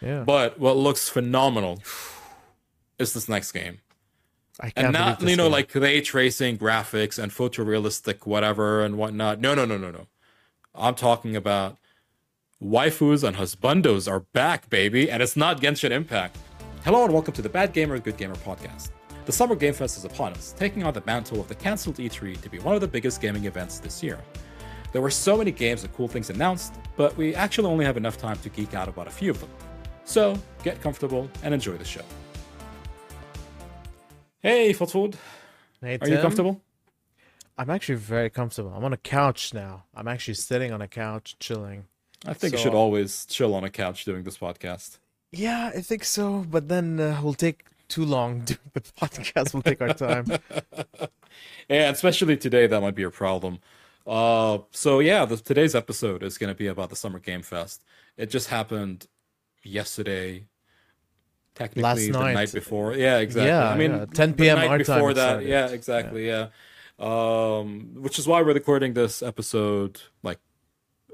Yeah. But what looks phenomenal is this next game. I can't and not you know game. like ray tracing graphics and photorealistic whatever and whatnot. No, no, no, no, no. I'm talking about waifus and husbandos are back, baby, and it's not Genshin Impact. Hello and welcome to the Bad Gamer Good Gamer podcast. The Summer Game Fest is upon us, taking on the mantle of the cancelled E3 to be one of the biggest gaming events this year. There were so many games and cool things announced, but we actually only have enough time to geek out about a few of them. So get comfortable and enjoy the show. Hey, Footwood, Hey, are you comfortable? I'm actually very comfortable. I'm on a couch now. I'm actually sitting on a couch, chilling. I think you should always chill on a couch doing this podcast. Yeah, I think so. But then uh, we'll take too long doing the podcast. We'll take our time. Yeah, especially today, that might be a problem. Uh, so yeah, the, today's episode is going to be about the Summer Game Fest. It just happened yesterday, technically Last the night. night before. Yeah, exactly. Yeah, I mean, yeah, 10 the p.m. night our time before it that. started. Yeah, exactly. Yeah. Um, which is why we're recording this episode like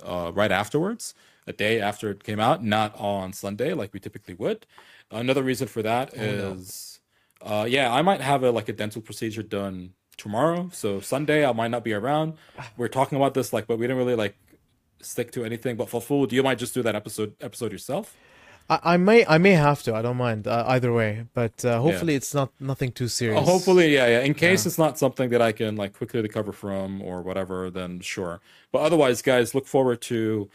uh, right afterwards, a day after it came out, not on Sunday like we typically would. Another reason for that no. is, uh, yeah, I might have a like a dental procedure done tomorrow, so Sunday I might not be around. We're talking about this like, but we didn't really like stick to anything. But for food, you might just do that episode episode yourself. I, I may, I may have to. I don't mind uh, either way. But uh, hopefully, it's not nothing too serious. Uh, hopefully, yeah, yeah. In case it's not something that I can like quickly recover from or whatever, then sure. But otherwise, guys, look forward to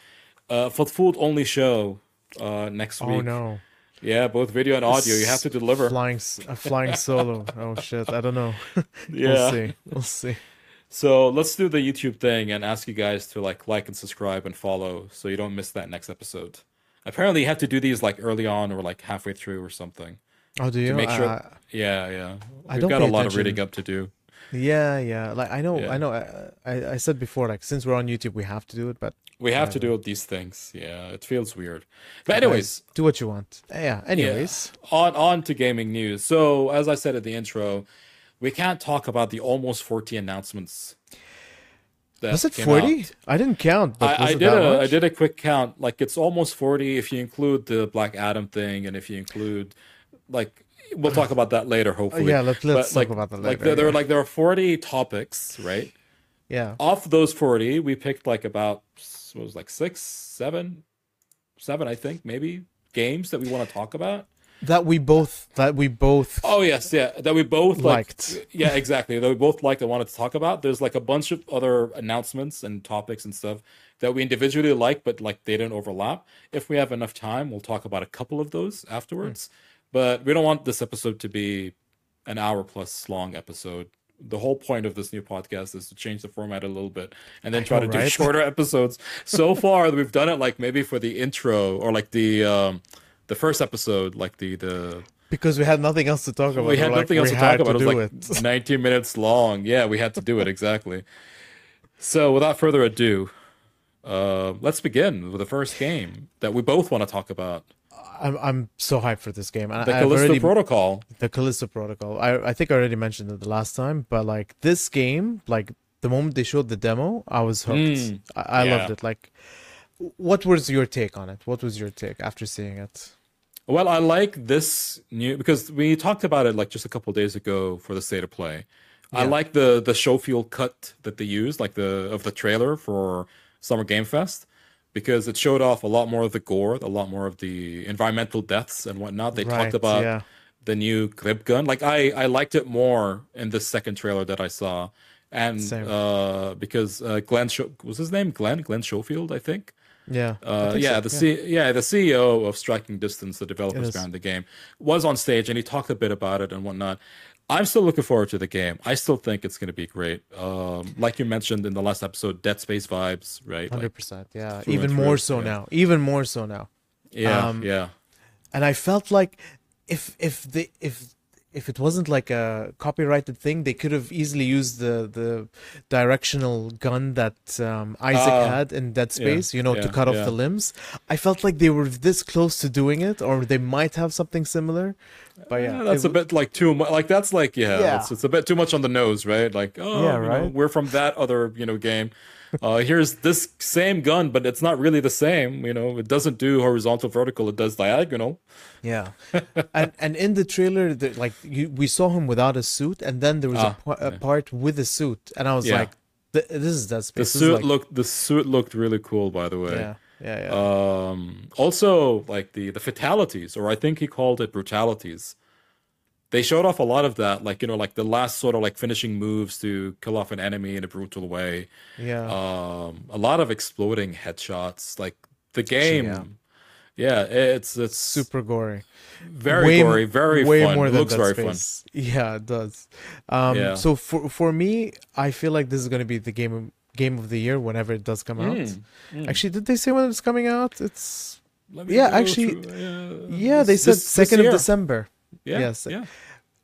uh for the food only show uh next week. Oh no! Yeah, both video and audio. You have to deliver. Flying, uh, flying solo. Oh shit! I don't know. Yeah. We'll see. We'll see. So let's do the YouTube thing and ask you guys to like like and subscribe and follow so you don't miss that next episode. Apparently, you have to do these like early on or like halfway through or something Oh, do you? to make sure. Uh, yeah, yeah. I We've got a lot of reading up to do. yeah, yeah. Like I know, Yeah. I know. I, I, I said before, like since we're on YouTube, we have to do it. But We have to do these things. Yeah, it feels weird. But anyways, do what you want. Yeah. Anyways, on on to gaming news. So as I said at the intro, we can't talk about the almost 40 announcements. That was it forty? out. I didn't count. But I, was I did that a I much? did a quick count. Like it's almost 40 if you include the Black Adam thing, and if you include like we'll talk about that later. Hopefully, yeah, let- let's But, talk like, about that Like later, there, there are like there are 40 topics, right? Yeah. Off those 40, we picked like about what was like six, seven, seven, I think maybe games that we want to talk about. That we both. That we both. Oh yes, yeah, that we both like, Liked. Yeah, exactly. That we both liked and wanted to talk about. There's like a bunch of other announcements and topics and stuff that we individually like, but like they didn't overlap. If we have enough time, we'll talk about a couple of those afterwards. But we don't want this episode to be an hour plus long episode. The whole point of this new podcast is to change the format a little bit and then try know, to do right? shorter episodes. So far, we've done it like maybe for the intro or like the um, the first episode, like the the Because we had nothing else to talk about. we had we're like, nothing else to talk about. It was like 19 minutes long. Yeah, we had to do it exactly. So, without further ado, uh, let's begin with the first game that we both want to talk about: I'm I'm so hyped for this game. And the Callisto already, Protocol. the Callisto Protocol. I I think I already mentioned it the last time, but like this game, like the moment they showed the demo, I was hooked. Mm, I, I yeah. loved it. Like, what was your take on it? What was your take after seeing it? Well, I like this new because we talked about it like just a couple days ago for the state of play. I like the the Schofield cut that they used, like the of the trailer for Summer Game Fest, because it showed off a lot more of the gore, a lot more of the environmental deaths and whatnot. They Right, talked about yeah. the new grip gun. Like I I liked it more in the second trailer that I saw, and uh, because uh, Glenn Sho- was his name Glenn Glenn Schofield, I think. Yeah. Uh, yeah, so, the C- yeah the CEO of Striking Distance, the developers behind the game, was on stage and he talked a bit about it and whatnot. I'm still looking forward to the game. I still think it's going to be great. Um, like you mentioned in the last episode, Dead Space vibes, right? Hundred Like, percent. Yeah. Even more through, so yeah. now. Even more so now. yeah, um, yeah, and I felt like if if the if if it wasn't like a copyrighted thing, they could have easily used the the directional gun that um, Isaac Ah, had in Dead yeah, Space, you know, to cut off yeah. the limbs. I felt like they were this close to doing it, or they might have something similar. But yeah, Yeah, that's a bit like too much. Like that's like yeah, Yeah. It's, it's a bit too much on the nose, right? Like oh, Yeah, you know, right. we're from that other you know game. Uh, here's this same gun, but it's not really the same. You know, it doesn't do horizontal, vertical. It does diagonal. Yeah, and and in the trailer, the, like you, we saw him without a suit, and then there was Ah, a, pa- a part with a suit, and I was Yeah. like, "Th- "This is that Dead Space." Is suit like- looked the suit looked really cool, by the way. Yeah, yeah, yeah. Um, also, like the the fatalities, or I think he called it brutalities. They showed off a lot of that, like you know, like the last sort of like finishing moves to kill off an enemy in a brutal way. yeah. Um, a lot of exploding headshots. Like the game, yeah. yeah, it's it's Super gory. very Way- gory, very way fun. more than looks very fun. Yeah, it does. Um, Yeah. So for for me, I feel like this is going to be the game of, game of the year whenever it does come out. Mm, mm. Actually, did they say when it's coming out? It's Let me yeah, actually, through, uh, yeah, this- they said second of. December, Yeah, yes. yeah.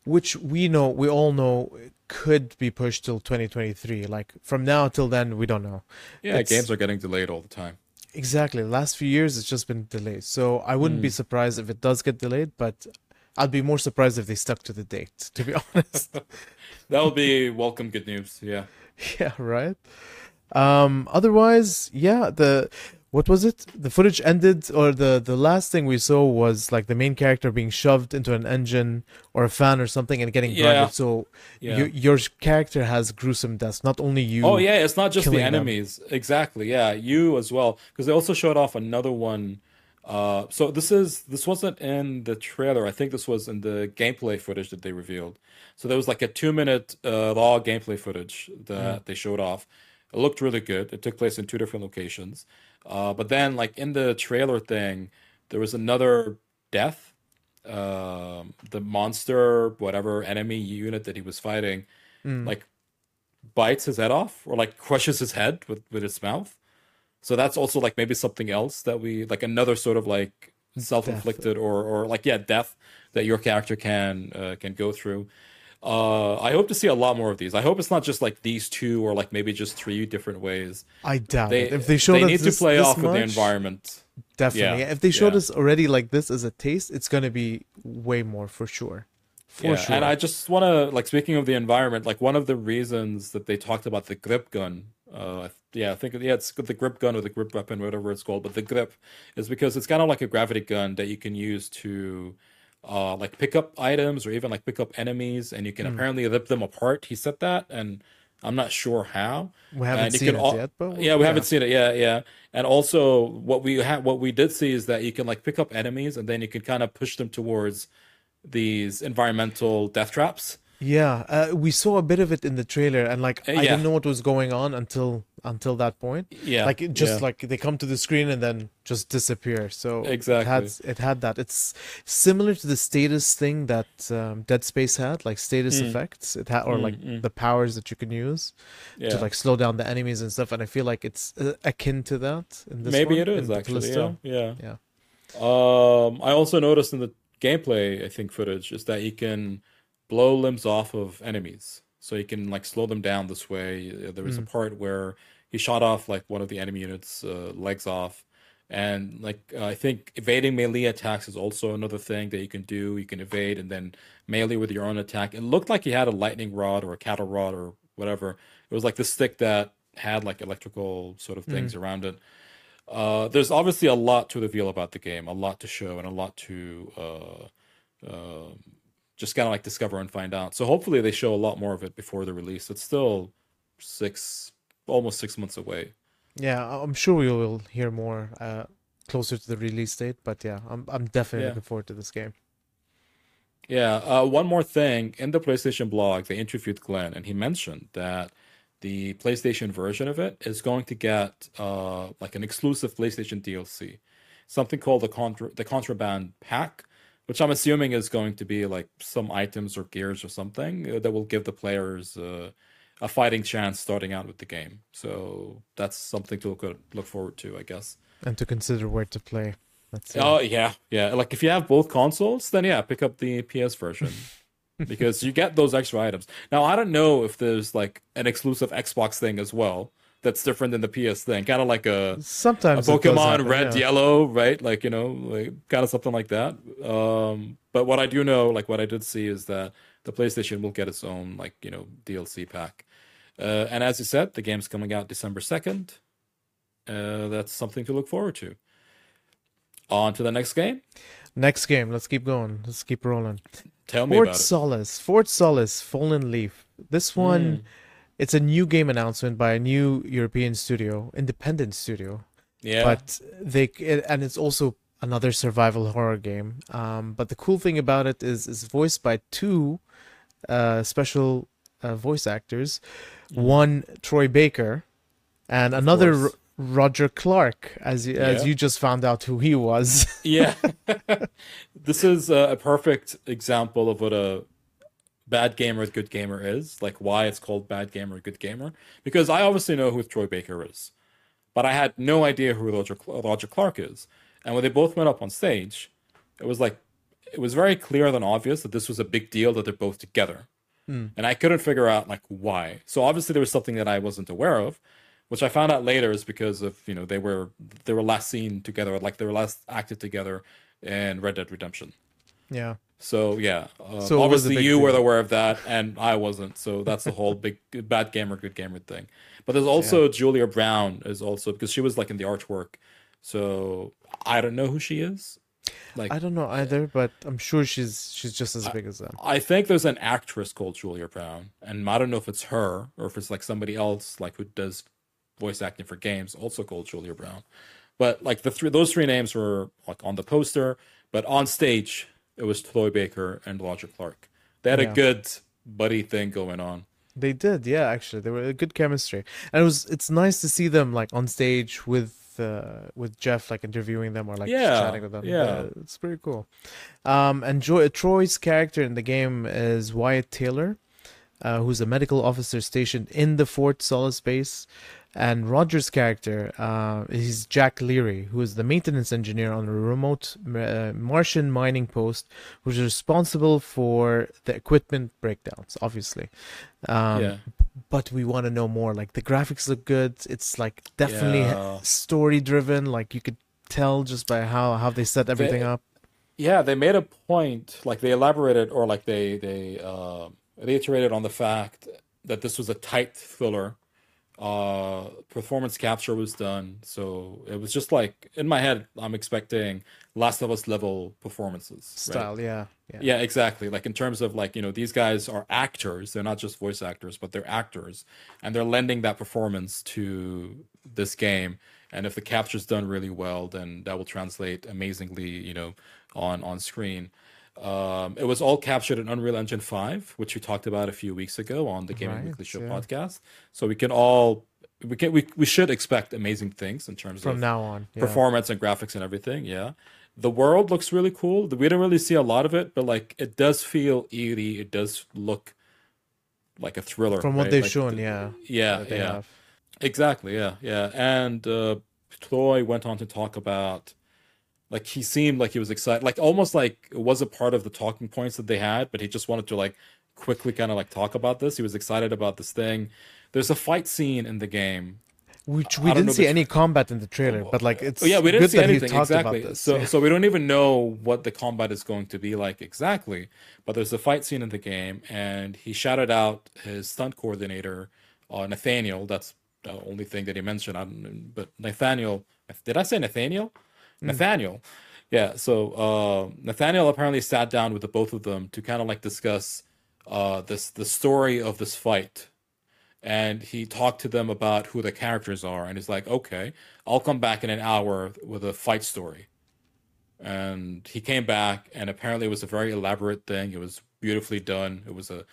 which we know, we all know, could be pushed till 2023. Like from now till then, we don't know. Yeah, It's- games are getting delayed all the time. Exactly. Last few years, it's just been delayed. So I wouldn't be Mm. surprised if it does get delayed, but I'd be more surprised if they stuck to the date. To be honest. That would be welcome good news. Yeah. yeah. Right. Um. Otherwise, yeah. The what was it? The footage ended, or the the last thing we saw was like the main character being shoved into an engine or a fan or something and getting Yeah. blinded. So Yeah. your your character has gruesome deaths. Not only you. Oh yeah, it's not just the killing them. enemies. Exactly. Yeah, you as well. Because they also showed off another one. Uh, so this is this wasn't in the trailer. I think this was in the gameplay footage that they revealed. So there was like a two minute uh, raw gameplay footage that Mm. they showed off. It looked really good. It took place in two different locations. Uh, but then like in the trailer thing, there was another death. Um, the monster, whatever enemy unit that he was fighting, Mm. like bites his head off or like crushes his head with with its mouth. So that's also like maybe something else that we like another sort of like self-inflicted or or like yeah death that your character can uh, can go through. Uh, I hope to see a lot more of these. I hope it's not just like these two or like maybe just three different ways. I doubt They it. If they showed they us need this, to play off with the environment. Definitely. Yeah, If they showed yeah. us already like this as a taste, it's gonna be way more for sure. For yeah, sure. and I just want to like speaking of the environment, like one of the reasons that they talked about the grip gun. Uh, yeah, I think yeah, it's the grip gun or the grip weapon, whatever it's called. But the grip is because it's kind of like a gravity gun that you can use to uh, like pick up items or even like pick up enemies, and you can apparently rip them apart. He said that, and I'm not sure how. we haven't and seen it al- yet, but Yeah, we haven't seen it. Yeah, yeah. And also, what we had, what we did see is that you can like pick up enemies, and then you can kind of push them towards these environmental death traps. Yeah, uh, we saw a bit of it in the trailer, and like Uh, I didn't know what was going on until until that point. Yeah, like it just yeah. like they come to the screen and then just disappear. So Exactly. it had it had that. It's similar to the status thing that um, Dead Space had, like status Mm. effects. It had or Mm, like mm. the powers that you can use yeah. to like slow down the enemies and stuff. And I feel like it's uh, akin to that in this. Maybe one, it is in actually. Yeah, yeah. Yeah. Um, I also noticed in the gameplay, I think footage is that you can blow limbs off of enemies, so you can like slow them down this way. Uh, There was a Mm. part where he shot off like one of the enemy units' uh, legs off, and like uh, I think evading melee attacks is also another thing that you can do. You can evade and then melee with your own attack. It looked like he had a lightning rod or a cattle rod or whatever. It was like the stick that had like electrical sort of things around it. Uh, there's obviously a lot to reveal about the game, a lot to show, and a lot to uh, um just kind of like discover and find out. So hopefully they show a lot more of it before the release. It's still six, almost six months away. Yeah, I'm sure we will hear more uh, closer to the release date. But yeah, I'm I'm definitely Yeah. looking forward to this game. Yeah. Uh, one more thing in the PlayStation blog, they interviewed Glenn, and he mentioned that the PlayStation version of it is going to get uh, like an exclusive PlayStation DLC, something called the contra- the Contraband Pack, which I'm assuming is going to be like some items or gears or something uh, that will give the players uh, a fighting chance starting out with the game. So that's something to look look forward to, I guess. and to consider where to play. That's Oh yeah, yeah. Like if you have both consoles, then yeah, pick up the PS version because you get those extra items. Now I don't know if there's like an exclusive Xbox thing as well that's different than the PS thing, kind of like a, a sometimes it does Pokemon happen, Red, yeah. Yellow, right? Like you know, like kind of something like that. Um, but what I do know, like what I did see, is that the PlayStation will get its own like you know DLC pack. Uh, and as you said, the game's coming out December 2nd. Uh, that's something to look forward to. On to the next game. Next game. Let's keep going. Let's keep rolling. Tell me Fort about it. Solace. Fort Solace. Fallen Leaf. This one, Mm. It's a new game announcement by a new European studio, independent studio. Yeah. But they it, and it's also another survival horror game. Um, but the cool thing about it is it's voiced by two uh, special uh, voice actors. One Troy Baker, and another Mm. course. R- Roger Clark, as you, as you just found out who he was. yeah. this is a perfect example of what a bad gamer, good gamer is. Like why it's called bad gamer, good gamer. Because I obviously know who Troy Baker is, but I had no idea who Roger, Roger Clark is. And when they both went up on stage, it was like it was very clear and obvious that this was a big deal that they're both together. Hmm. And I couldn't figure out like why. So obviously there was something that I wasn't aware of, which I found out later is because of you know they were they were last seen together, like they were last acted together in Red Dead Redemption. yeah. So yeah, uh, So it was a obviously you were aware of that, and I wasn't. So that's the whole big bad gamer, good gamer thing. But there's also Julia Brown is also because she was like in the artwork. So I don't know who she is. Like I don't know either, but I'm sure she's she's just as big as them. I think there's an actress called Julia Brown, and I don't know if it's her or if it's like somebody else like who does voice acting for games, also called Julia Brown. But like the three, those three names were like on the poster, but on stage it was Troy Baker and Roger Clark. They had Yeah. a good buddy thing going on. They did, yeah. Actually, they were a good chemistry, and it was it's nice to see them like on stage with uh, with Jeff, like interviewing them or like Yeah, chatting with them. yeah. it's pretty cool. Um, and jo- Troy's character in the game is Wyatt Taylor, uh, who's a medical officer stationed in the Fort Solace base. And Roger's character uh, is Jack Leary, who is the maintenance engineer on a remote uh, Martian mining post, who's responsible for the equipment breakdowns, obviously. Um, yeah, but we want to know more. Like the graphics look good. It's like definitely Yeah. story driven. Like you could tell just by how how they set everything They- up. yeah. They made a point, like they elaborated or like they they uh, reiterated on the fact that this was a tight thriller. Uh, performance capture was done, so it was just like in my head, I'm expecting Last of Us level performances. right? Style, yeah, yeah, Yeah, exactly. Like in terms of like, you know, these guys are actors. They're not just voice actors, but they're actors. And they're lending that performance to this game. And if the capture's done really well, then that will translate amazingly, you know, on on screen. Um, it was all captured in Unreal Engine 5, which we talked about a few weeks ago on the Gaming Right, Weekly Show yeah. podcast. So we can all we can we, we should expect amazing things in terms From of now on, yeah. performance and graphics and everything. Yeah, the world looks really cool. We don't really see a lot of it, but like it does feel eerie. It does look like a thriller From what right? they've Like, shown, the- yeah, yeah, yeah, have. exactly, yeah, yeah. And uh, Troy went on to talk about. Like he seemed like he was excited, like almost like it was a part of the talking points that they had, but he just wanted to like quickly kind of like talk about this. He was excited about this thing. There's a fight scene in the game Which we didn't see any combat in the trailer, but like it's Oh, yeah, we didn't see anything exactly. So, yeah. so we don't even know what the combat is going to be like exactly. But there's a fight scene in the game, and he shouted out his stunt coordinator, uh, Nathaniel. That's the only thing that he mentioned. But Nathaniel, did I say Nathaniel? Hmm. Nathaniel. Yeah. So uh, Nathaniel apparently sat down with the both of them to kind of like discuss uh, this the story of this fight and he talked to them about who the characters are and he's like okay i'll come back in an hour with a fight story and he came back and apparently it was a very elaborate thing it was beautifully done it was a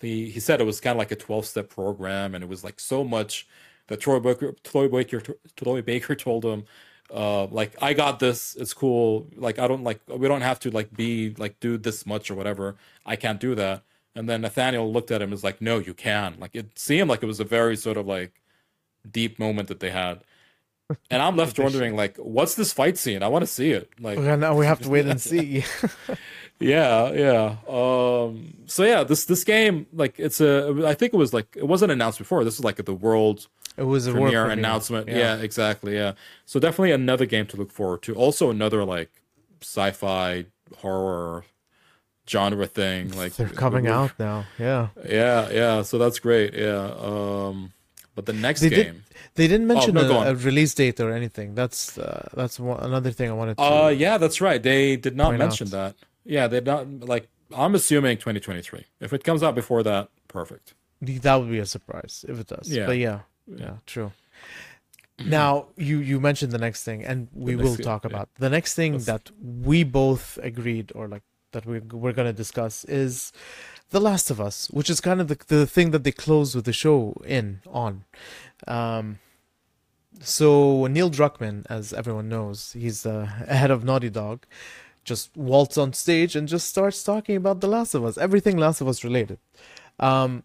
he, he said it was kind of like a 12 step program and it was like so much that troy baker troy baker troy baker told him uh like i got this it's cool. Like i don't like we don't have to like be like do this much or whatever. I can't do that. And then nathaniel looked at him and was like no you can. Like it seemed like it was a very sort of like deep moment that they had. And i'm left wondering like what's this fight scene? I want to see it. Like now we have to wait and see. yeah yeah. Um so yeah this this game like it's a i think it was like it wasn't announced before. This is like the world it was a premiere announcement. Yeah. exactly. Yeah. So definitely another game to look forward to. Also another like sci-fi horror genre thing. Like They're coming out now. Yeah. Yeah, yeah. So that's great. Yeah. Um, but the next They did- game. They didn't mention Oh, no, a, a release date or anything. That's uh, that's one, another thing I wanted to. Uh, yeah, that's right. They did not mention out. that. Yeah, they not like. I'm assuming 2023. If it comes out before that, perfect. that would be a surprise if it does. Yeah. But yeah, yeah, true. Now you you mentioned the next thing, and we will thing, talk yeah. about the next thing Let's- that we both agreed, or like that we we're gonna discuss is the Last of Us, which is kind of the the thing that they close with the show in on. Um, so Neil Druckmann, as everyone knows, he's uh, head of Naughty Dog, just waltz on stage and just starts talking about The Last of Us, everything Last of Us related. Um,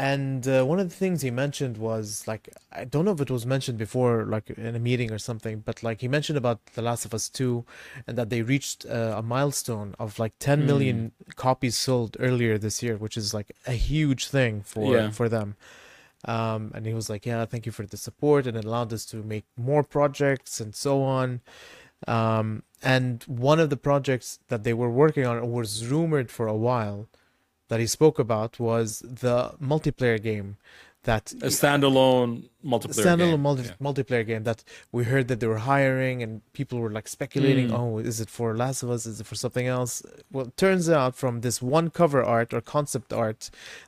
and uh, one of the things he mentioned was like I don't know if it was mentioned before, like in a meeting or something, but like he mentioned about The Last of Us Two, and that they reached uh, a milestone of like 10 million copies sold earlier this year, which is like a huge thing for Yeah. for them. Um, and he was like, "Yeah, thank you for the support, and it allowed us to make more projects and so on." Um, and one of the projects that they were working on, was rumored for a while, that he spoke about was the multiplayer game that A standalone multiplayer standalone game. multi- Yeah. multiplayer game that we heard that they were hiring and people were like speculating Mm. oh is it for last of us is it for something else well it turns out from this one cover art or concept art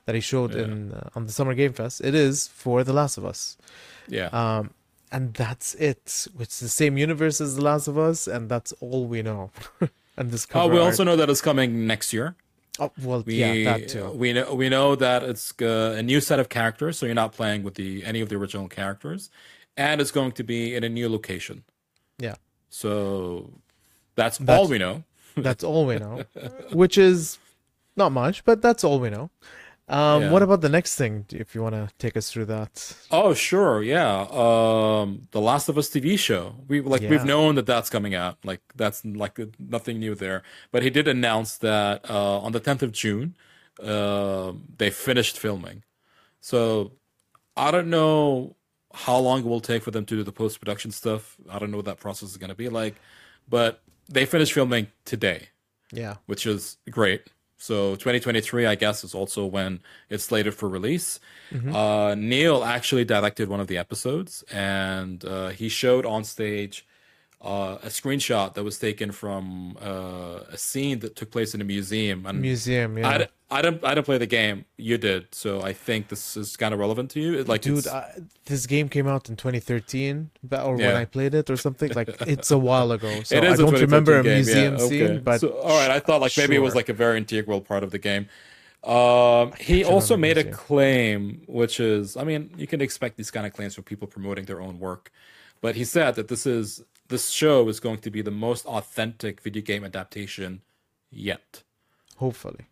that he showed Yeah. in uh, on the summer game fest it is for the last of us Yeah. um and that's it it's the same universe as the last of us and that's all we know and this Oh, cover we art- also know that it's coming next year. Oh, well We, yeah that too We know we know that it's uh, a new set of characters, so you're not playing with the any of the original characters, and it's going to be in a new location. yeah So that's, all we know. That's all we know, which is not much, but that's all we know. Um, Yeah. What about the next thing? If you want to take us through that, Oh, sure, yeah. Um, the Last of Us TV show. We like Yeah. we've known that that's coming out. Like that's like nothing new there. But he did announce that uh, on the 10th of June, uh, they finished filming. So I don't know how long it will take for them to do the post production stuff. I don't know what that process is going to be like, but they finished filming today yeah, which is great. So 2023, I guess, is also when it's slated for release. Uh, Neil actually directed one of the episodes, and uh, he showed on stage uh, a screenshot that was taken from uh, a scene that took place in a museum. And museum. Yeah, I, I don't I didn't play the game. You did, so I think this is kind of relevant to you. It- Like, dude, I, this game came out in 2013, ba- or when I played it, or something. Like it's a while ago, so it I is a don't remember a game, museum yeah, scene. okay. But So, all right, I thought like maybe it was like a very integral part of the game. Um, he also made a claim, which is, I mean, you can expect these kind of claims from people promoting their own work, but he said that this is this show is going to be the most authentic video game adaptation yet. hopefully,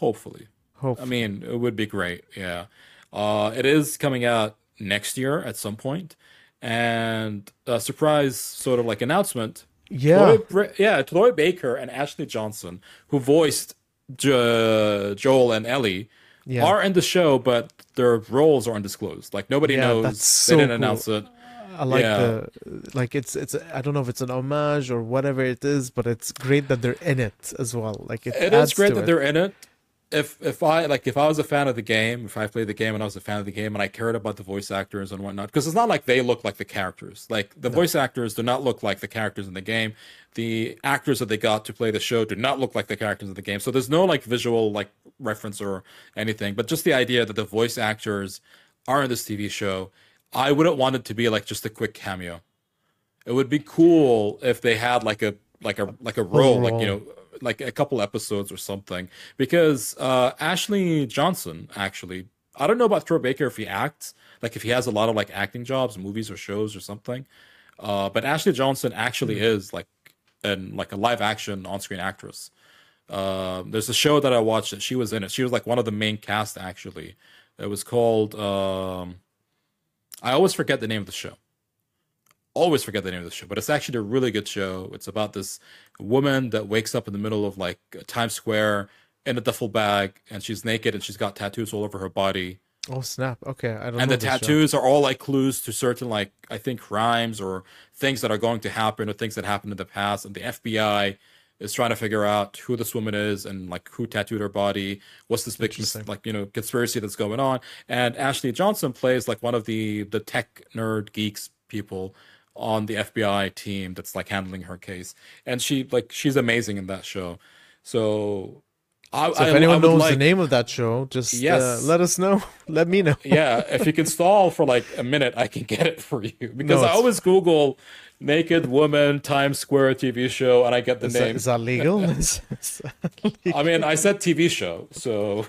Hopefully, I mean, it would be great. Yeah. Uh, it is coming out next year at some point, and a surprise sort of like announcement. yeah, Troy, yeah, Troy Baker and Ashley Johnson, who voiced jo- Joel and Ellie, Yeah. are in the show, but their roles are undisclosed. Like nobody Yeah, knows. that's they didn't cool. announce it. I like yeah. the like it's it's I don't know if it's an homage or whatever it is, but it's great that they're in it as well. Like it, It is great that it. they're in it. If if I like if I was a fan of the game, if I played the game and I was a fan of the game and I cared about the voice actors and whatnot, because it's not like they look like the characters. Like the voice actors do not look like the characters in the game. The actors that they got to play the show do not look like the characters in the game. So there's no like visual like reference or anything. But just the idea that the voice actors are in this TV show, I wouldn't want it to be like just a quick cameo. It would be cool if they had like a like a like a role, like you know, like a couple episodes or something. Because uh Ashley Johnson actually, I don't know about Troy Baker if he acts, like if he has a lot of like acting jobs, movies or shows or something. Uh, but Ashley Johnson actually is like an like a live action on screen actress. Um, there's a show that I watched that she was in it. She was like one of the main cast actually. It was called um, I always forget the name of the show. Always forget the name of the show, but it's actually a really good show. It's about this woman that wakes up in the middle of like Times Square in a duffel bag, and she's naked and she's got tattoos all over her body. Oh snap! Okay, I don't. And know the this show. tattoos are all like clues to certain like I think crimes or things that are going to happen or things that happened in the past. And the FBI is trying to figure out who this woman is and like who tattooed her body. What's this big like you know conspiracy that's going on? And Ashley Johnson plays like one of the the tech nerd geeks people on the FBI team that's like handling her case, and she like she's amazing in that show. So. I, So if I- anyone I knows like, the name of that show, just uh, let us know. Let me know. yeah, if you can stall for like a minute, I can get it for you because No, I always Google naked woman Times Square TV show and I get the Is name. is that legal? Is- that I mean, I said TV show, so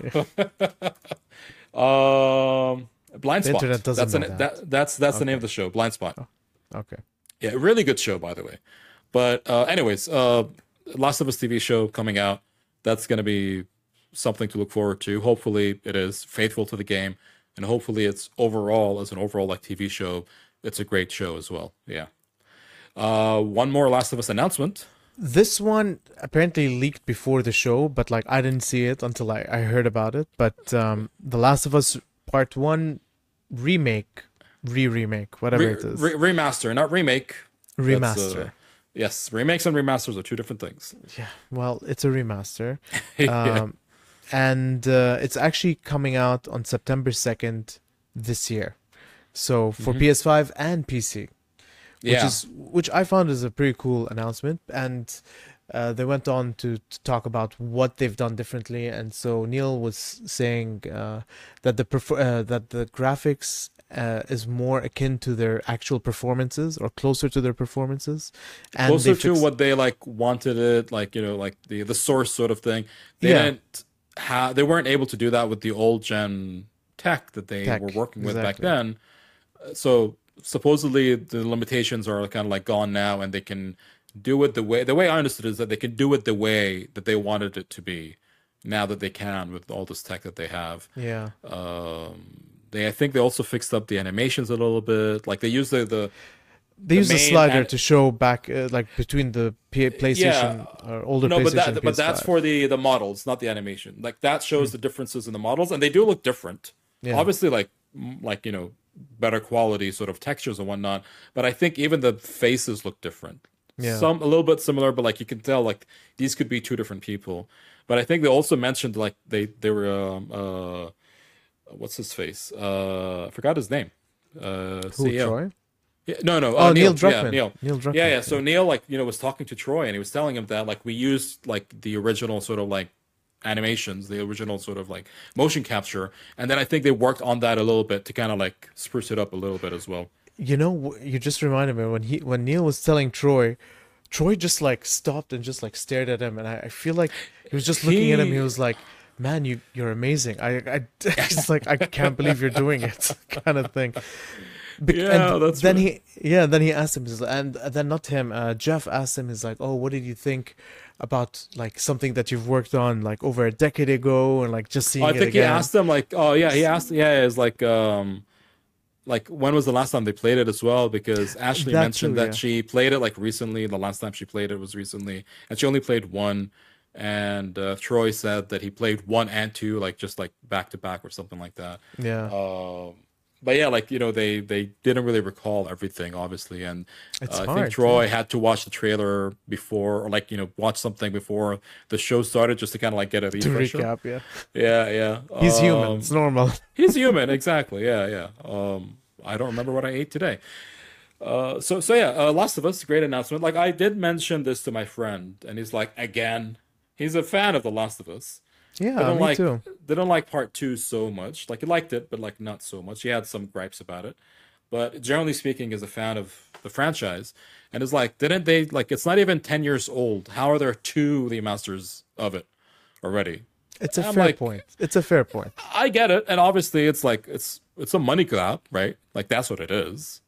um, Blindspot. internet doesn't that's know an, that. that. That's that's the name of the show, Blindspot. Okay. Yeah, really good show, by the way. But uh, anyways, uh, Last of Us TV show coming out. That's going to be something to look forward to. Hopefully, it is faithful to the game, and hopefully, it's overall as an overall like TV show, it's a great show as well. Yeah. Uh, one more Last of Us announcement. This one apparently leaked before the show, but like I didn't see it until I, I heard about it. But um, The Last of Us Part One remake, re-remake, whatever Re- it is, re- remaster, not remake. Remaster. uh, yes, remakes and remasters are two different things. Yeah, well, it's a remaster. Um, and uh, it's actually coming out on September 2nd this year. So for PS5 and PC, which yeah. is which I found is a pretty cool announcement. And uh, they went on to, to talk about what they've done differently. And so Neil was saying uh, that the perf- uh, that the graphics uh, is more akin to their actual performances or closer to their performances. And closer to what they like wanted it, like you know, like the the source sort of thing. They Yeah. didn't have, they weren't able to do that with the old gen tech that they Tech, were working with back then. So supposedly the limitations are kind of like gone now, and they can do it the way the way I understood it is that they can do it the way that they wanted it to be. Now that they can with all this tech that they have, Yeah. um, they I think they also fixed up the animations a little bit. Like they use the the They use the slider an- to show back, uh, like between the P- PlayStation or older no, PlayStation. but that but that's for the the models, not the animation. Like that shows the differences in the models, and they do look different. Yeah. Obviously, like like you know better quality sort of textures and whatnot. But I think even the faces look different. Yeah. Some a little bit similar, but like you can tell like these could be two different people. But I think they also mentioned like they they were um, uh what's his face uh I forgot his name uh Who, CEO. Troy? Yeah, no, no. Oh, uh, Neil Yeah, Druckmann. Neil. Neil Druckmann, Yeah, yeah. So Neil, like, you know, was talking to Troy, and he was telling him that, like, we used like the original sort of like animations, the original sort of like motion capture, and then I think they worked on that a little bit to kind of like spruce it up a little bit as well. You know, you just reminded me when he when Neil was telling Troy, Troy just like stopped and just like stared at him, and I, I feel like he was just looking at him. He He- was like, "Man, you you're amazing." I I it's like I can't believe you're doing it, kind of thing. Bec- Yeah, that's then what- he yeah then he asked him and then not him uh, Jeff asked him he's like oh what did you think about like something that you've worked on like over a decade ago and like just seeing it? I think he asked him like, oh yeah, he asked, yeah, it's like, um, like when was the last time they played it as well? Because Ashley That mentioned too, that yeah. she played it like recently. The last time she played it was recently, and she only played one. And uh, Troy said that he played one and two, like just like back to back or something like that. yeah Um, but yeah, like you know, they they didn't really recall everything, obviously, and uh, I think Troy had to watch the trailer before, or like you know, watch something before the show started, just to kind of like get a to recap yeah Yeah, yeah. he's human Um, it's normal He's human, exactly. Yeah, yeah. Um, I don't remember what I ate today. Uh, so so yeah, uh, Last of Us, great announcement. Like I did mention this to my friend, and he's like, again, he's a fan of The Last of Us. yeah They don't me like too they don't like part two so much. Like he liked it, but like not so much. He had some gripes about it, but generally speaking, is a fan of the franchise. And is like, didn't they like? It's not even ten years old. How are there two remasters of it already? it's a I'm fair like- point it's a fair point I get it, and obviously it's like it's it's a money grab, right? Like that's what it is.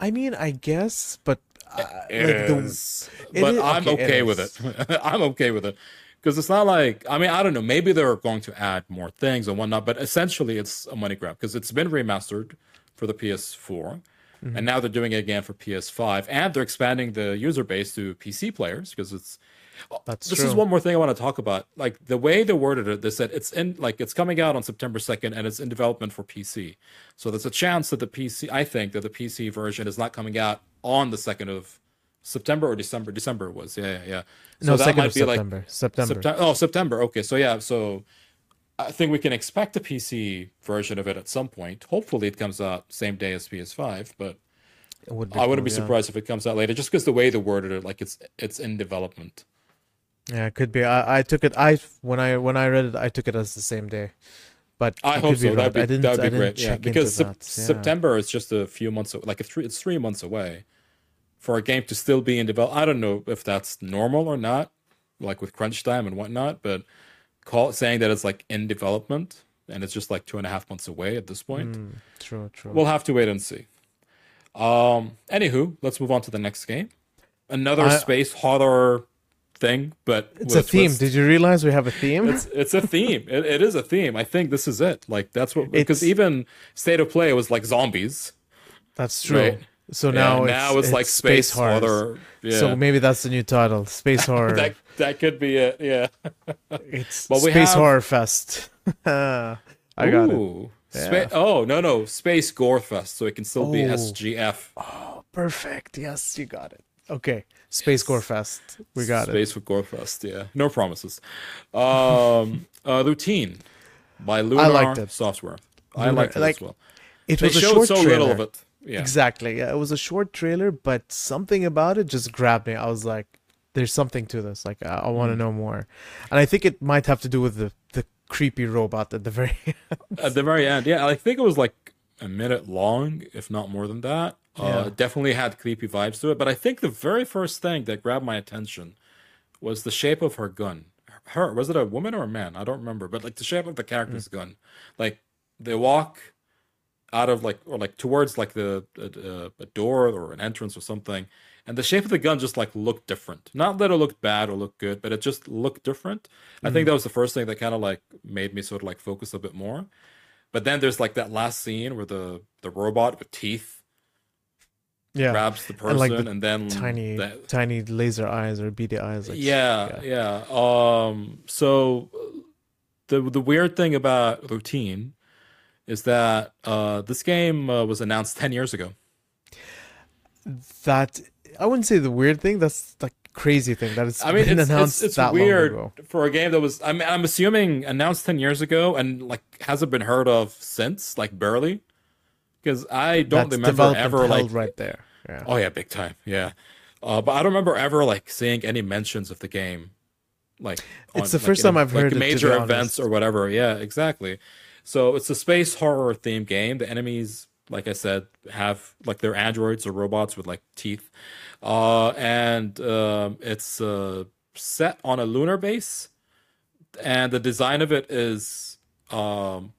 I mean, I guess, but uh, like It the, it but is- I'm okay, it with it. I'm okay with it because it's not like I mean I don't know. Maybe they're going to add more things and whatnot, but essentially it's a money grab because it's been remastered for the PS4, Mm-hmm. and now they're doing it again for PS5, and they're expanding the user base to PC players because it's. That's this true. is one more thing I want to talk about. Like the way they worded it, they said it's in like it's coming out on September second, and it's in development for PC. So there's a chance that the PC, I think that the PC version is not coming out on the second of September or December. December was yeah yeah yeah. no, second of September. September. September. Oh, September. Okay, so yeah, so I think we can expect a PC version of it at some point. Hopefully, it comes out same day as PS5, but would I wouldn't cool, be yeah. surprised if it comes out later, just because the way they worded it, like it's it's in development. Yeah, it could be. I, I took it. I when I when I read it, I took it as the same day. But I hope so. That'd be, that'd be great. Yeah, because that. Yeah. September is just a few months, like three, it's three months away. For a game to still be in development. I don't know if that's normal or not, like with crunch time and whatnot. But call saying that it's like in development and it's just like two and a half months away at this point. Mm, true. True. We'll have to wait and see. Um. Anywho, let's move on to the next game. Another I- space horror thing, but it's a theme. Did you realize we have a theme? it's it's a theme. It, it is a theme. I think this is it. Like that's what because even state of play was like zombies. That's true. Right. So Yeah, now it's, now it's, like space, horrors. horror. Yeah. So maybe that's the new title, Space Horror. that that could be it. Yeah. it's But we Space have- Horror Fest. I got it. Spa- Yeah. oh no no Space Gore Fest, so it can still be oh. SGF. Oh. Perfect. Yes, you got it. Okay, Space Gore Fest. We got it. Space with Gore Fest. Yeah. No promises. Um. uh, routine by Lunar liked it. Software. I Lunar- liked it like, as well. It They was a showed short so trailer. little of it. Yeah. Exactly. Yeah, it was a short trailer, but something about it just grabbed me. I was like, "There's something to this. Like, I, I want to Mm. know more." And I think it might have to do with the the creepy robot at the very. At the very end, yeah, I think it was like a minute long, if not more than that. Uh, Yeah. it definitely had creepy vibes to it. But I think the very first thing that grabbed my attention was the shape of her gun. Her was it a woman or a man? I don't remember. But like the shape of the character's gun, like they walk out of like or like towards like the a, a door or an entrance or something, and the shape of the gun just like looked different. Not that it looked bad or looked good, but it just looked different. I think that was the first thing that kind of like made me sort of like focus a bit more. But then there's like that last scene where the the robot with teeth yeah, grabs the person And, and, like, the then tiny the- tiny laser eyes or beady eyes. Like, yeah, yeah, Um so the the weird thing about routine is that uh this game uh, was announced 10 years ago. That I wouldn't say the weird thing. That's the crazy thing that it's I mean, been it's, announced it's, it's that weird for a game that was. I mean, I'm assuming announced ten years ago and like hasn't been heard of since, like barely, because I don't That's remember ever like. right there. Yeah. Oh yeah, big time. Yeah, uh, but I don't remember ever like seeing any mentions of the game. Like It's the like, first time I've like, heard it, major be events or whatever. Yeah, exactly. So it's a space horror themed game. The enemies, like I said, have like they're androids or robots with like teeth, uh, and um, it's uh, set on a lunar base, and the design of it is um,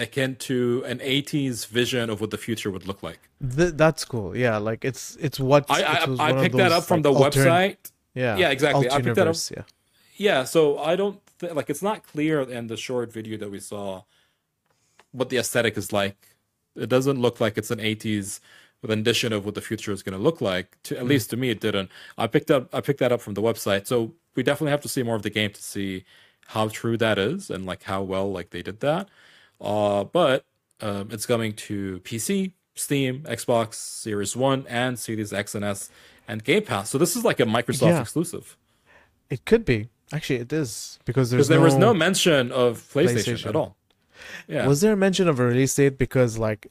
akin to an 80s vision of what the future would look like. Th- that's cool. Yeah, like it's it's what I it I, I one of picked that up from like, the altern- website. Yeah, Yeah, exactly. I picked that up- Yeah, Yeah, so I don't th- like it's not clear in the short video that we saw what the aesthetic is like. It doesn't look like it's an 80s rendition of what the future is going to look like. To at mm-hmm. least to me, it didn't. I picked up I picked that up from the website. So we definitely have to see more of the game to see how true that is and like how well like they did that. Uh, but um, it's coming to PC, Steam, Xbox Series One, and Series X and S, and Game Pass. So this is like a Microsoft Yeah. exclusive. it could be. Actually, it is because there's there no, was no mention of PlayStation, PlayStation. at all. Yeah, Was there a mention of a release date? Because like,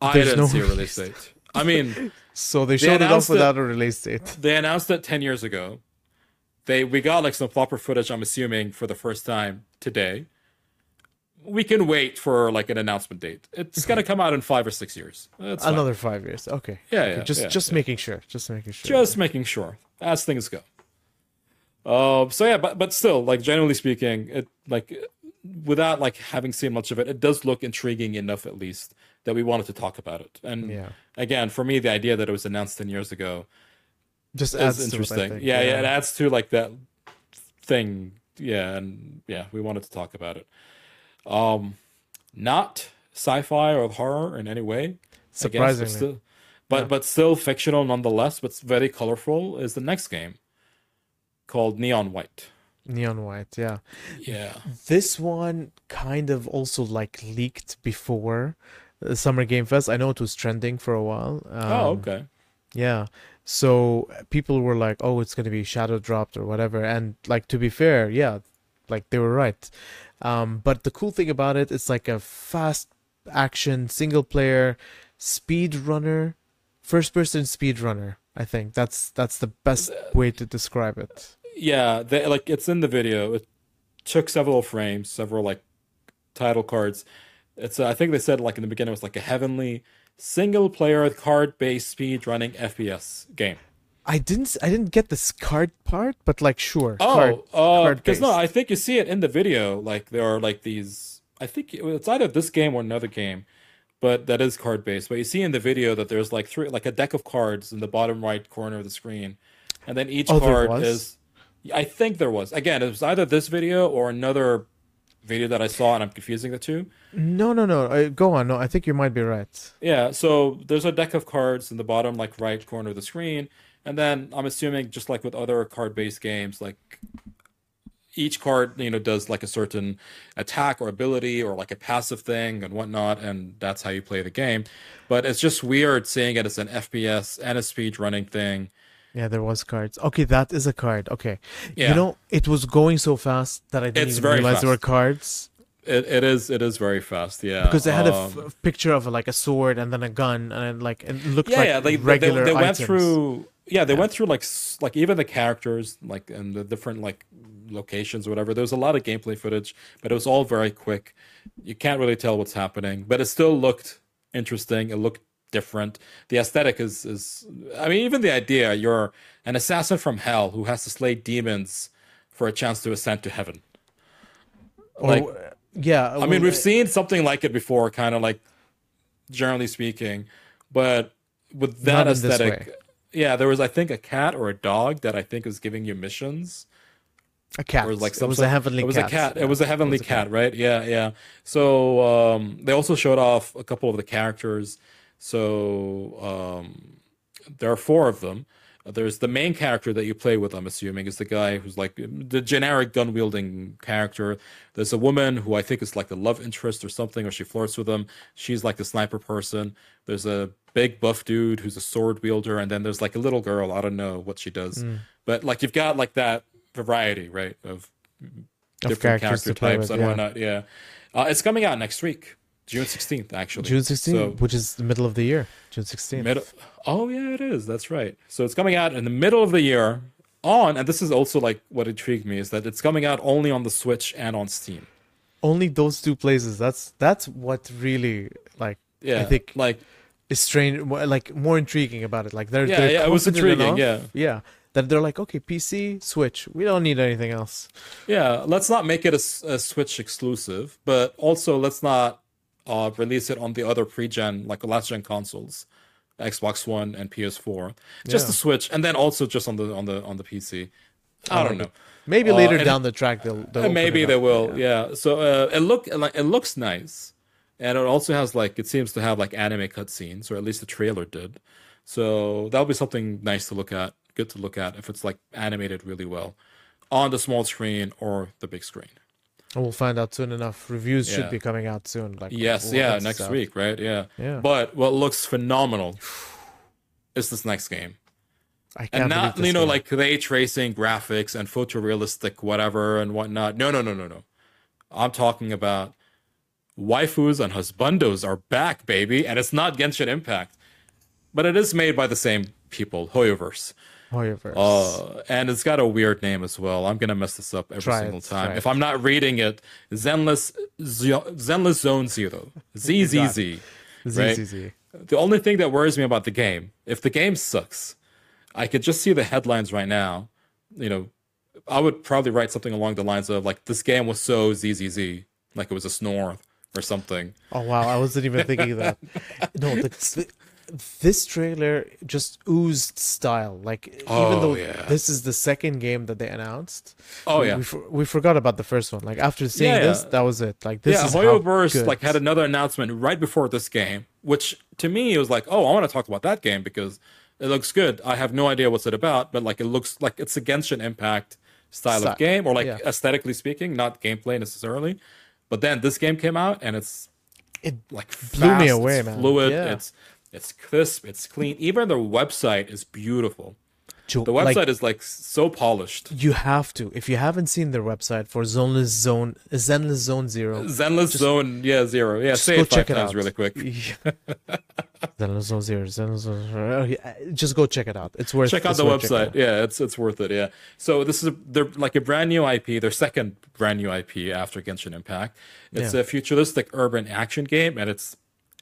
I there's didn't no see a release date. I mean, so they showed it off announced it- without a release date. they announced it ten years ago. They we got like some flopper footage. I'm assuming for the first time today. We can wait for like an announcement date. It's gonna come out in five or six years. That's fine. Another five years. Okay. Yeah, Okay, yeah, Just yeah, just yeah. making sure. Just making sure. just making sure as things go. Uh, so yeah, but but still, like generally speaking, it like without like having seen much of it, it does look intriguing enough at least that we wanted to talk about it. And Yeah. again, for me, the idea that it was announced ten years ago just is adds to it, interesting. yeah, yeah, it adds to like that thing. Yeah, and yeah, we wanted to talk about it. Um, not sci-fi or horror in any way. I guess, but Surprisingly. still, but but still fictional nonetheless. But very colorful is the next game called Neon White. Neon white. Yeah. Yeah, This one kind of also like leaked before the Summer Game Fest. I know it was trending for a while. Um, oh, okay. Yeah. So people were like, "Oh, it's gonna be shadow dropped or whatever," and like to be fair, yeah, like they were right. Um, but the cool thing about it, it's like a fast action single player speed runner, first person speed runner. I think that's that's the best way to describe it. Yeah, they, like it's in the video. It took several frames, several like title cards. It's uh, I think they said like in the beginning it was like a heavenly single player card based speed running FPS game. I didn't I didn't get this card part, but like sure. Oh, card, uh, card because no. I think you see it in the video. Like there are like these. I think it- it's either this game or another game, but that is card based. But you see in the video that there's like three, like a deck of cards in the bottom right corner of the screen, and then each Oh, card is. I think there was again. It was either this video or another video that I saw, and I'm confusing the two. No, no, no. Uh, go on. No, I think you might be right. Yeah, so there's a deck of cards in the bottom like right corner of the screen, and then I'm assuming just like with other card-based games, like each card, you know, does like a certain attack or ability or like a passive thing and whatnot, and that's how you play the game. But it's just weird seeing it as an FPS and a speed running thing. Yeah, there was cards. Okay, that is a card. Okay. Yeah. You know, it was going so fast that I didn't It's even very realize there were cards It, it is it is very fast, yeah. because they had a Um, f- picture of like a sword and then a gun and then, like it looked yeah, like yeah. They, they, they went through. Yeah, they Yeah. went through like like even the characters, like and the different like locations or whatever. There was a lot of gameplay footage, but it was all very quick. You can't really tell what's happening, but it still looked interesting. It looked different. The aesthetic is is. I mean, even the idea you're an assassin from hell who has to slay demons for a chance to ascend to heaven. Or- like- yeah, I mean, we've seen something like it before, kind of like generally speaking, but with that Not aesthetic. Yeah, there was I think a cat or a dog that I think was giving you missions. a cat. Or like it was a heavenly It was cat. a cat. Yeah, It was a heavenly a cat, right? Yeah, yeah. So um, they also showed off a couple of the characters. So um, there are four of them. There's the main character that you play with. I'm assuming is the guy who's like the generic gun wielding character. There's a woman who I think is like the love interest or something, or she flirts with him. She's like the sniper person. There's a big buff dude who's a sword wielder, and then there's like a little girl. I don't know what she does, Hmm. but like you've got like that variety, right, of Of different character types with, and yeah. whatnot. Yeah, uh, it's coming out next week, June 16th, actually. June 16th, So, which is the middle of the year. June 16th. Oh yeah, it is. That's right. So it's coming out in the middle of the year. On and this is also like what intrigued me is that it's coming out only on the Switch and on Steam. Only those two places. That's that's what really like Yeah, I think like is strange, like more intriguing about it. Like they're Yeah, they're yeah, it was intriguing, enough, yeah, that they're like okay, PC, Switch, we don't need anything else. yeah, let's not make it a Switch exclusive, but also let's not uh, release it on the other pre-gen like last gen consoles, Xbox One and PS4. Just Yeah. the Switch, and then also just on the on the on the PC. I don't know. Maybe Uh, later and- down the track they'll, they'll Uh, maybe they will. Yeah. So uh, it look like it looks nice, and it also has like it seems to have like anime cutscenes, or at least the trailer did. So that'll be something nice to look at, good to look at if it's like animated really well on the small screen or the big screen. And we'll find out soon enough. Reviews Yeah. should be coming out soon. Like Yes, yeah, next out. week, right? Yeah. Yeah. But what looks phenomenal is this next game. I can't And not you know game. like ray tracing graphics and photorealistic whatever and whatnot. No, no, no, no, no. I'm talking about waifus and husbandos are back, baby, and it's not Genshin Impact, but it is made by the same people, Hoyoverse. Hoyoverse. Uh, and it's got a weird name as well. I'm gonna mess this up every Try single it, time. If. I'm not reading it, Zenless Zenless Zone Zero, ZZZ. right? ZZZ. The only thing that worries me about the game, if the game sucks, I could just see the headlines right now. You know, I would probably write something along the lines of like, "This game was so ZZZ, like it was a snore or something." Oh wow, I wasn't even thinking that. No, the, the, this trailer just oozed style. Like even Oh, though yeah. this is the second game that they announced. Oh we, yeah, we, for, we forgot about the first one. Like after seeing Yeah, this, yeah. that was it. Like this yeah. is Hoyoverse like had another announcement right before this game, which to me it was like, "Oh, I want to talk about that game because it looks good." I have no idea what's it about, but like it looks like it's a Genshin Impact style of game, or like aesthetically speaking, not gameplay necessarily. But then this game came out and it's it like Blew me away, it's man. Fluid. Yeah. It's It's crisp. It's clean. Even their website is beautiful. Jo- The like, website is like so polished. you have to. If you haven't seen their website for Zoneless Zone, Zenless Zone Zero, Zenless Zone, yeah, zero. Yeah, say go it five it times out. really quick. Zenless Zone Zero, Zenless Zone Zero. Oh, Just go check it out. It's worth. Check out the website. out. Yeah, it's it's worth it. Yeah. So this is a, they're like a brand new IP. Their second brand new IP after Genshin Impact. It's Yeah. a futuristic urban action game, and it's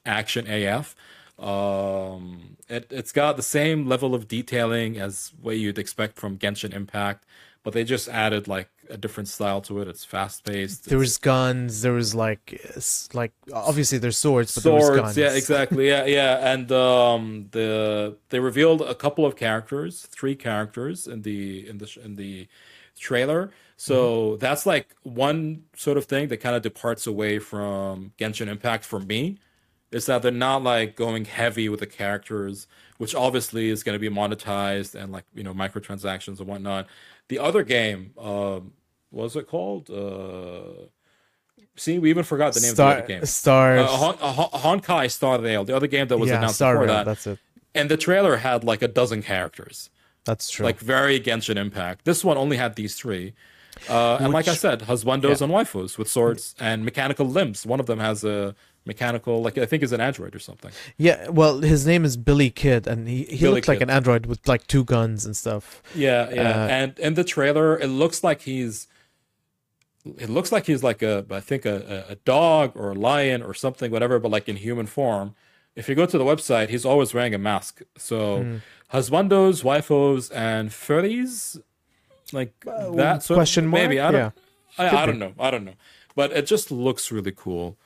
action AF. Um, it it's got the same level of detailing as what you'd expect from Genshin Impact, but they just added like a different style to it. It's fast paced. There was guns. There was like, like obviously there's swords, but there was swords guns. yeah exactly yeah yeah and um the they revealed a couple of characters three characters in the in the in the trailer so Mm-hmm. that's like one sort of thing that kind of departs away from genshin impact for me is that they're not like going heavy with the characters which obviously is going to be monetized and like you know microtransactions and whatnot the other game um what was it called uh see we even forgot the name of the other game Stars. uh, Hon- uh, Hon- Honkai Star Rail, the other game that was yeah, announced Star before Rail, that, That's it. and the trailer had like a dozen characters, That's true. like very Genshin Impact. This one only had these three, uh, and like I Which- said, husbandos and waifus with swords and mechanical limbs. One of them has a mechanical, like I think, is an android or something. yeah. Well, his name is Billy Kid, and he he Billy looked like an android with like two guns and stuff. Yeah, yeah. Uh, and in the trailer, it looks like he's. It looks like he's like a, I think a, a dog or a lion or something, whatever, but like in human form. If you go to the website, he's always wearing a mask. So, Hmm. husbandos, waifos, and furries, like that Uh, question of, mark? Maybe I don't. Yeah. I, I don't know. I don't know. But it just looks really cool.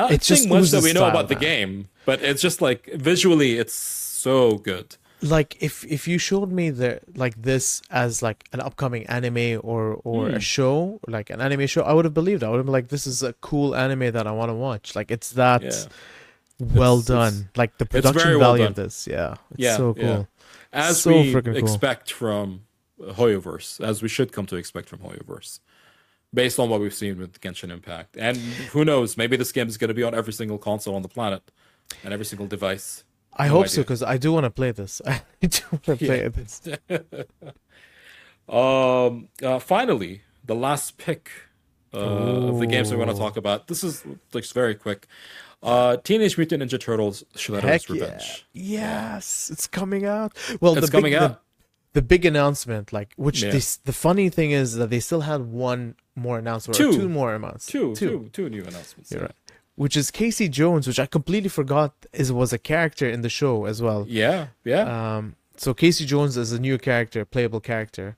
Not It just much that we know about the game, but it's just like visually, it's so good. like if if you showed me the like this as like an upcoming anime or or Hmm. a show like an anime show i would have believed i would have been like this is a cool anime that i want to watch like it's that Yeah. well It's- done it's- like the production well value done. of this yeah it's Yeah, so yeah. cool as So we cool. expect from Hoyoverse, as we should come to expect from Hoyoverse, based on what we've seen with Genshin Impact. And who knows, maybe this game is going to be on every single console on the planet and every single device. i No hope so because i do want to play this i do want to play Yeah. this Um, uh, finally, the last pick uh, of the games we want to talk about. This is looks very quick. Uh, Teenage Mutant Ninja Turtles: Shredder's yeah. Revenge. yes it's coming out well It's the coming big, out. the big announcement like which Yeah. they, the funny thing is that they still had one more announcement or Two. two more announcements Two, two, two new announcements. You're right. which is Casey Jones, which I completely forgot is was a character in the show as well. Yeah, yeah. Um, so Casey Jones is a new character, playable character.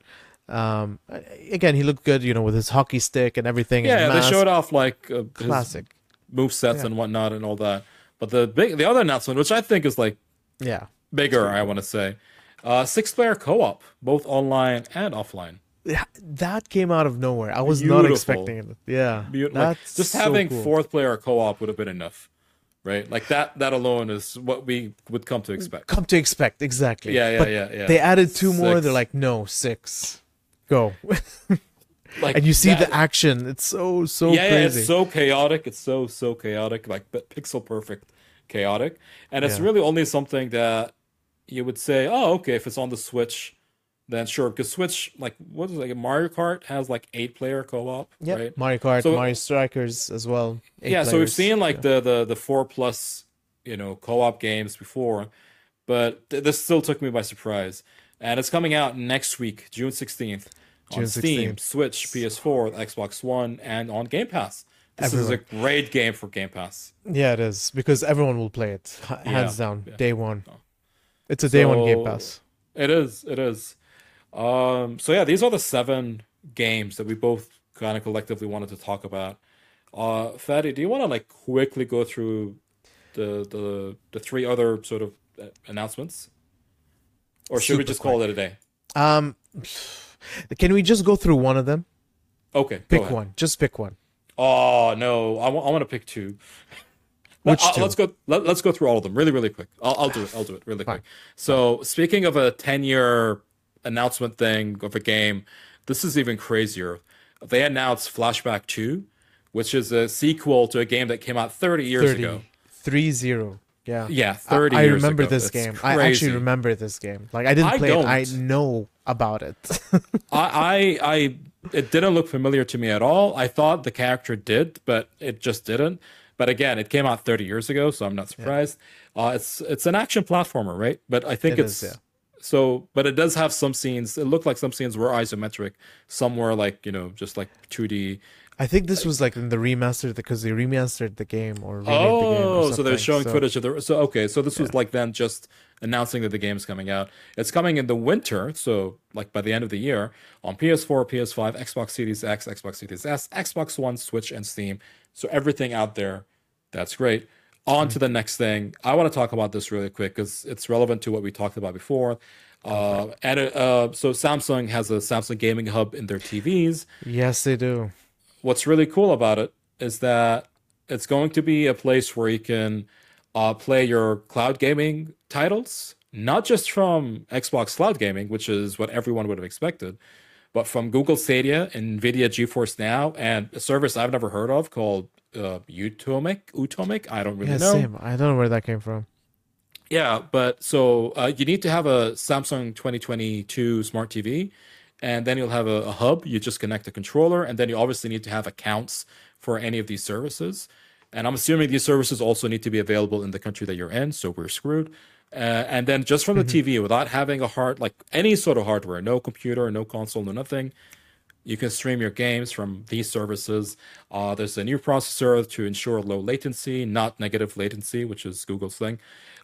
Um, again, he looked good, you know, with his hockey stick and everything. yeah, they showed off like uh, classic. move sets Yeah. and whatnot and all that. But the big, the other announcement, which I think is like Yeah, bigger, I want to say, uh, six-player co-op, both online and offline. Yeah, that came out of nowhere. I was not expecting it. Yeah, Beau- like, just so having cool. fourth-player co-op would have been enough, right? Like that. That alone is what we would come to expect. come to expect exactly. Yeah, yeah, But yeah, yeah. They added two more. They're like, no, six, go. Like and you see that- the action. It's so so yeah, yeah, it's so chaotic. It's so so chaotic, like but pixel perfect chaotic, and it's Yeah. really only something that you would say, oh, okay, if it's on the Switch, then sure. Because Switch, like what is it, like Mario Kart has like eight player co-op, yeah, right? Mario Kart, So- Mario Strikers as well. eight yeah, so we've seen like Yeah. the the the four plus you know co-op games before, but th- this still took me by surprise. And it's coming out next week, June sixteenth, on June Steam, Switch, PS4, Xbox One, and on Game Pass. This is a great game for Game Pass. Yeah, it is because everyone will play it hands Yeah, down yeah. day one. Oh. It's a day one Game Pass. It is. It is. Um, so yeah, these are the seven games that we both kind of collectively wanted to talk about. Uh, Fatty, do you want to like quickly go through the the the three other sort of uh, announcements, or should we Super just call it a day? Um, can we just go through one of them? Okay, Pick one. Just pick one. Oh no, I want I want to pick two. Which Uh? Let's go. Let, us go through all of them really, really quick. I'll, I'll do it. I'll do it really quick. So, speaking of a ten-year announcement thing of a game, this is even crazier. They announced Flashback Two, which is a sequel to a game that came out thirty years 30. ago. Three zero. Yeah. Yeah, I- 30 I, years remember ago. this game. I actually remember this game. Like I didn't I play it. I know about it. I, I, I, it didn't look familiar to me at all. I thought the character did, but it just didn't. But again, it came out 30 years ago, so I'm not surprised. Uh, it's it's an action platformer, right? But I think It it's is, yeah. so. But it does have some scenes. It looked like some scenes were isometric, some were like you know just like 2D. I think this was like in the remastered because they remastered the game or remade the game. Oh, Or so they're showing so- footage of the. So okay, so this was like then just announcing that the game's coming out. It's coming in the winter, so like by the end of the year on PS4, PS5, Xbox Series X, Xbox Series S, Xbox One, Switch, and Steam. So everything out there. That's great. On to the next thing. I want to talk about this really quick because it's relevant to what we talked about before. Uh, and uh, so Samsung has a Samsung Gaming Hub in their TVs Yes, they do. what's really cool about it is that it's going to be a place where you can uh, play your cloud gaming titles, not just from Xbox Cloud Gaming, which is what everyone would have expected, but from Google Stadia, NVIDIA GeForce Now, and a service I've never heard of called uh, Utomik. Utomik? I don't really Yeah, know. same. I don't know where that came from. Yeah, but so uh, you need to have a Samsung 2022 smart TV, and then you'll have a, a hub. You just connect the controller, and then you obviously need to have accounts for any of these services. And I'm assuming these services also need to be available in the country that you're in, so we're screwed. Uh, and then just from the TV, without having a hard, like any sort of hardware, no computer, no console, no nothing, you can stream your games from these services. Uh, there's a new processor to ensure low latency, not negative latency, which is Google's thing.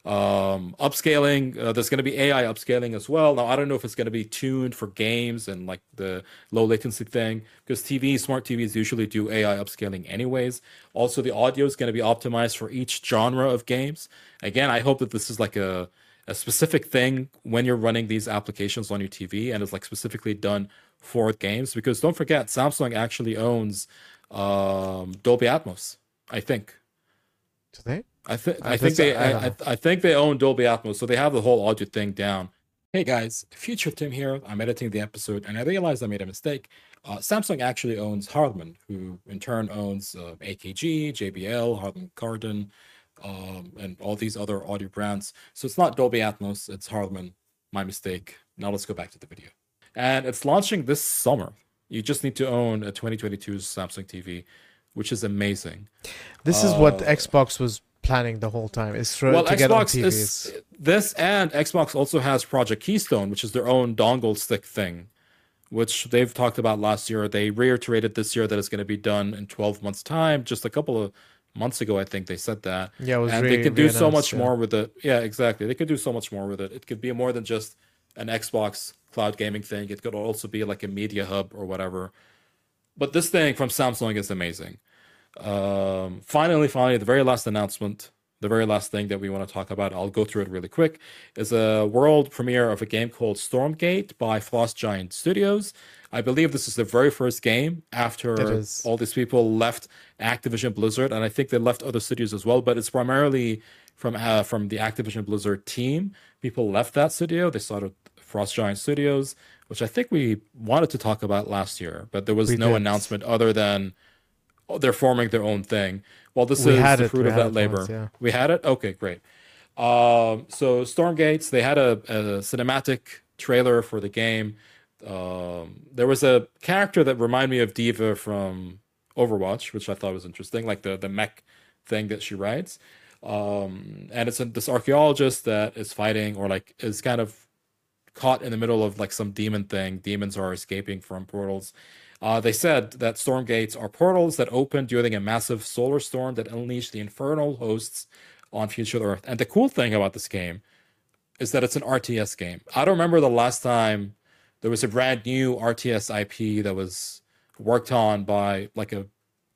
Um, upscaling, uh, there's going to be AI upscaling as well. Now, I don't know if it's going to be tuned for games and like the low latency thing, because TV, smart TVs usually do AI upscaling anyways. Also, the audio is going to be optimized for each genre of games. Again, I hope that this is like a a specific thing when you're running these applications on your TV and it's like specifically done for games because don't forget Samsung actually owns um, Dolby Atmos. I think. Do they? I think Uh, I think they I I, I, I think they own Dolby Atmos, so they have the whole audio thing down. Hey guys, Future Tim here. I'm editing the episode, and I realized I made a mistake. Uh, Samsung actually owns Harman, who in turn owns uh, AKG, JBL, Harman Kardon, um, and all these other audio brands. So it's not Dolby Atmos, it's Harman. My mistake. Now let's go back to the video. And it's launching this summer. You just need to own a 2022 Samsung TV, which is amazing. This is what Uh, Xbox was planning the whole time. Is well, to get on Xbox TVs. is this, and Xbox also has Project Keystone, which is their own dongle stick thing, which they've talked about last year. They reiterated this year that it's going to be done in 12 months' time. Just a couple of months ago, I think they said that. Yeah, it was and re- they could do so much yeah. more with it. Yeah, exactly. They could do so much more with it. It could be more than just an Xbox cloud gaming thing. It could also be like a media hub or whatever. But this thing from Samsung is amazing. Um, finally, finally, the very last announcement, the very last thing that we want to talk about, I'll go through it really quick, is a world premiere of a game called Stormgate by Frost Giant Studios. I believe this is the very first game after all these people left Activision Blizzard, and I think they left other studios as well. But it's primarily from uh, from the Activision Blizzard team. People left that studio. They started Frost Giant Studios, which I think we wanted to talk about last year, but there was We no did. announcement other than they're forming their own thing. Well, this We is the fruit of that labor. once, yeah. We had it. Okay, great. Um, so Stormgates, they had a, a cinematic trailer for the game. Um, there was a character that reminded me of D.Va from Overwatch, which I thought was interesting, like the the mech thing that she rides. Um, and it's a, this archaeologist that is fighting or like is kind of caught in the middle of like some demon thing. Demons are escaping from portals. Uh, they said that storm gates are portals that open during a massive solar storm that unleash the infernal hosts on future Earth. And the cool thing about this game is that it's an RTS game. I don't remember the last time there was a brand new RTS IP that was worked on by like a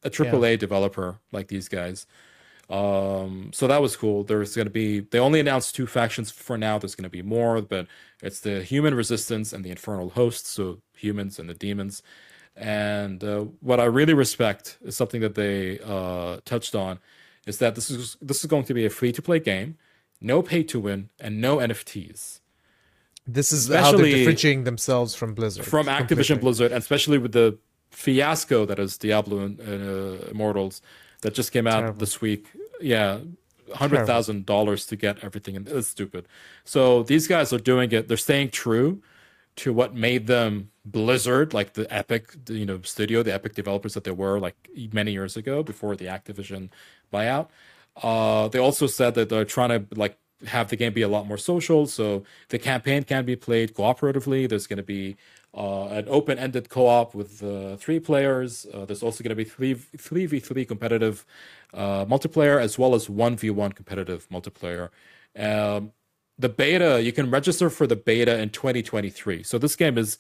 a AAA developer like these guys. Um, so that was cool. There's going to be, they only announced two factions for now. There's going to be more, but it's the human resistance and the infernal hosts, so humans and the demons. And uh, what I really respect is something that they uh, touched on is that this is this is going to be a free to play game, no pay to win, and no NFTs This is how they're Especially differentiating themselves from Blizzard. from Activision completely. Blizzard, and especially with the fiasco that is Diablo and uh, Immortals that just came out Terrible. this week. Yeah, hundred thousand dollars to get everything, and it's stupid. So these guys are doing it. They're staying true to what made them Blizzard, like the Epic, you know, studio, the Epic developers that they were like many years ago before the Activision buyout. Uh, they also said that they're trying to like have the game be a lot more social, so the campaign can be played cooperatively. There's going to be uh, an open-ended co-op with uh, three players. Uh, there's also going to be three three v three competitive uh, multiplayer as well as one v one competitive multiplayer. Um, the beta you can register for the beta in 2023. So this game is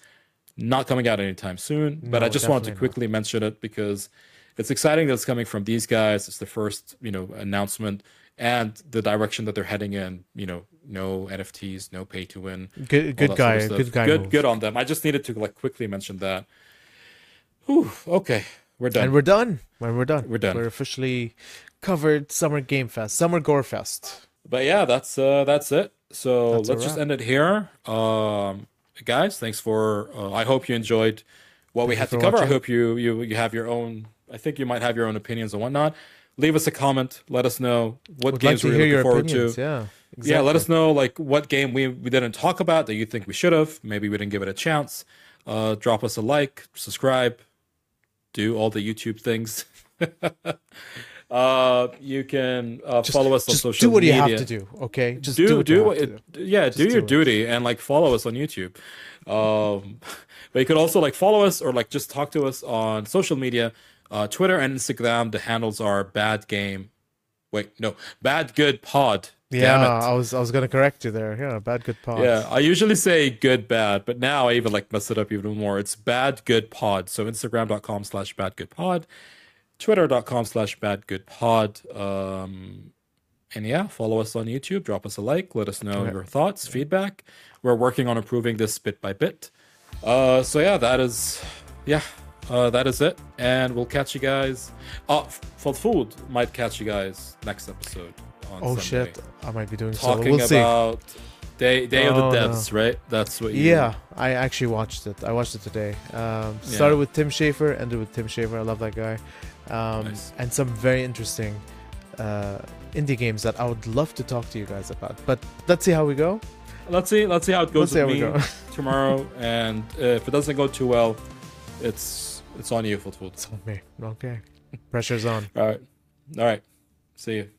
not coming out anytime soon. but No, I just wanted to definitely not. quickly mention it because it's exciting that it's coming from these guys. It's the first you know announcement and the direction that they're heading in. You know, no NFTs, no pay to win. Good, good that sort guy, of good guy. Good, good on them. I just needed to like quickly mention that. Whew, okay, we're done. And we're done. When we're done, We're done. We're officially covered Summer Game Fest, Summer Gore Fest. But yeah, that's uh that's it. So That's let's just end it here. Um, guys, thanks for. Uh, I hope you enjoyed what we had to cover. I hope you you you have your own. I think you might have your own opinions and whatnot. Leave us a comment. Let us know what Would games to we're looking forward opinions. to. Yeah, Yeah, let us know like what game we, we didn't talk about that you think we should have. Maybe we didn't give it a chance. Uh, drop us a like, subscribe, do all the YouTube things. uh, you can uh, follow us on social media. Just do what media. you have to do. Okay, just do do, what do, you what have to it, do. yeah do do your it. duty and like follow us on YouTube. Um, but you could also like follow us or like just talk to us on social media, uh, Twitter and Instagram. The handles are bad game. Wait, no, bad good pod. Yeah. I was I was gonna correct you there. Yeah, bad good pod. Yeah, I usually say good bad, but now I even like mess it up even more. It's bad good pod. So Instagram.com slash bad good pod, Twitter.com slash bad good pod. Um and yeah, follow us on YouTube, drop us a like, let us know Yeah. your thoughts, feedback. We're working on improving this bit by bit. Uh so yeah, that is yeah, uh that is it. And we'll catch you guys. Uh for food might catch you guys next episode on Oh Sunday shit, I might be doing talking We'll see. about Day Day of Oh, the no. Right? That's what you Yeah, I actually watched it. I watched it today. Um, started with Tim Schafer, ended with Tim Schafer. I love that guy. Um, Nice. And some very interesting uh, indie games that I would love to talk to you guys about. But let's see how we go. Let's see let's see how it goes with me go. tomorrow and uh, if it doesn't go too well, it's it's on you, Foot it's on me. Okay. Pressure's on. All right. All right. See you.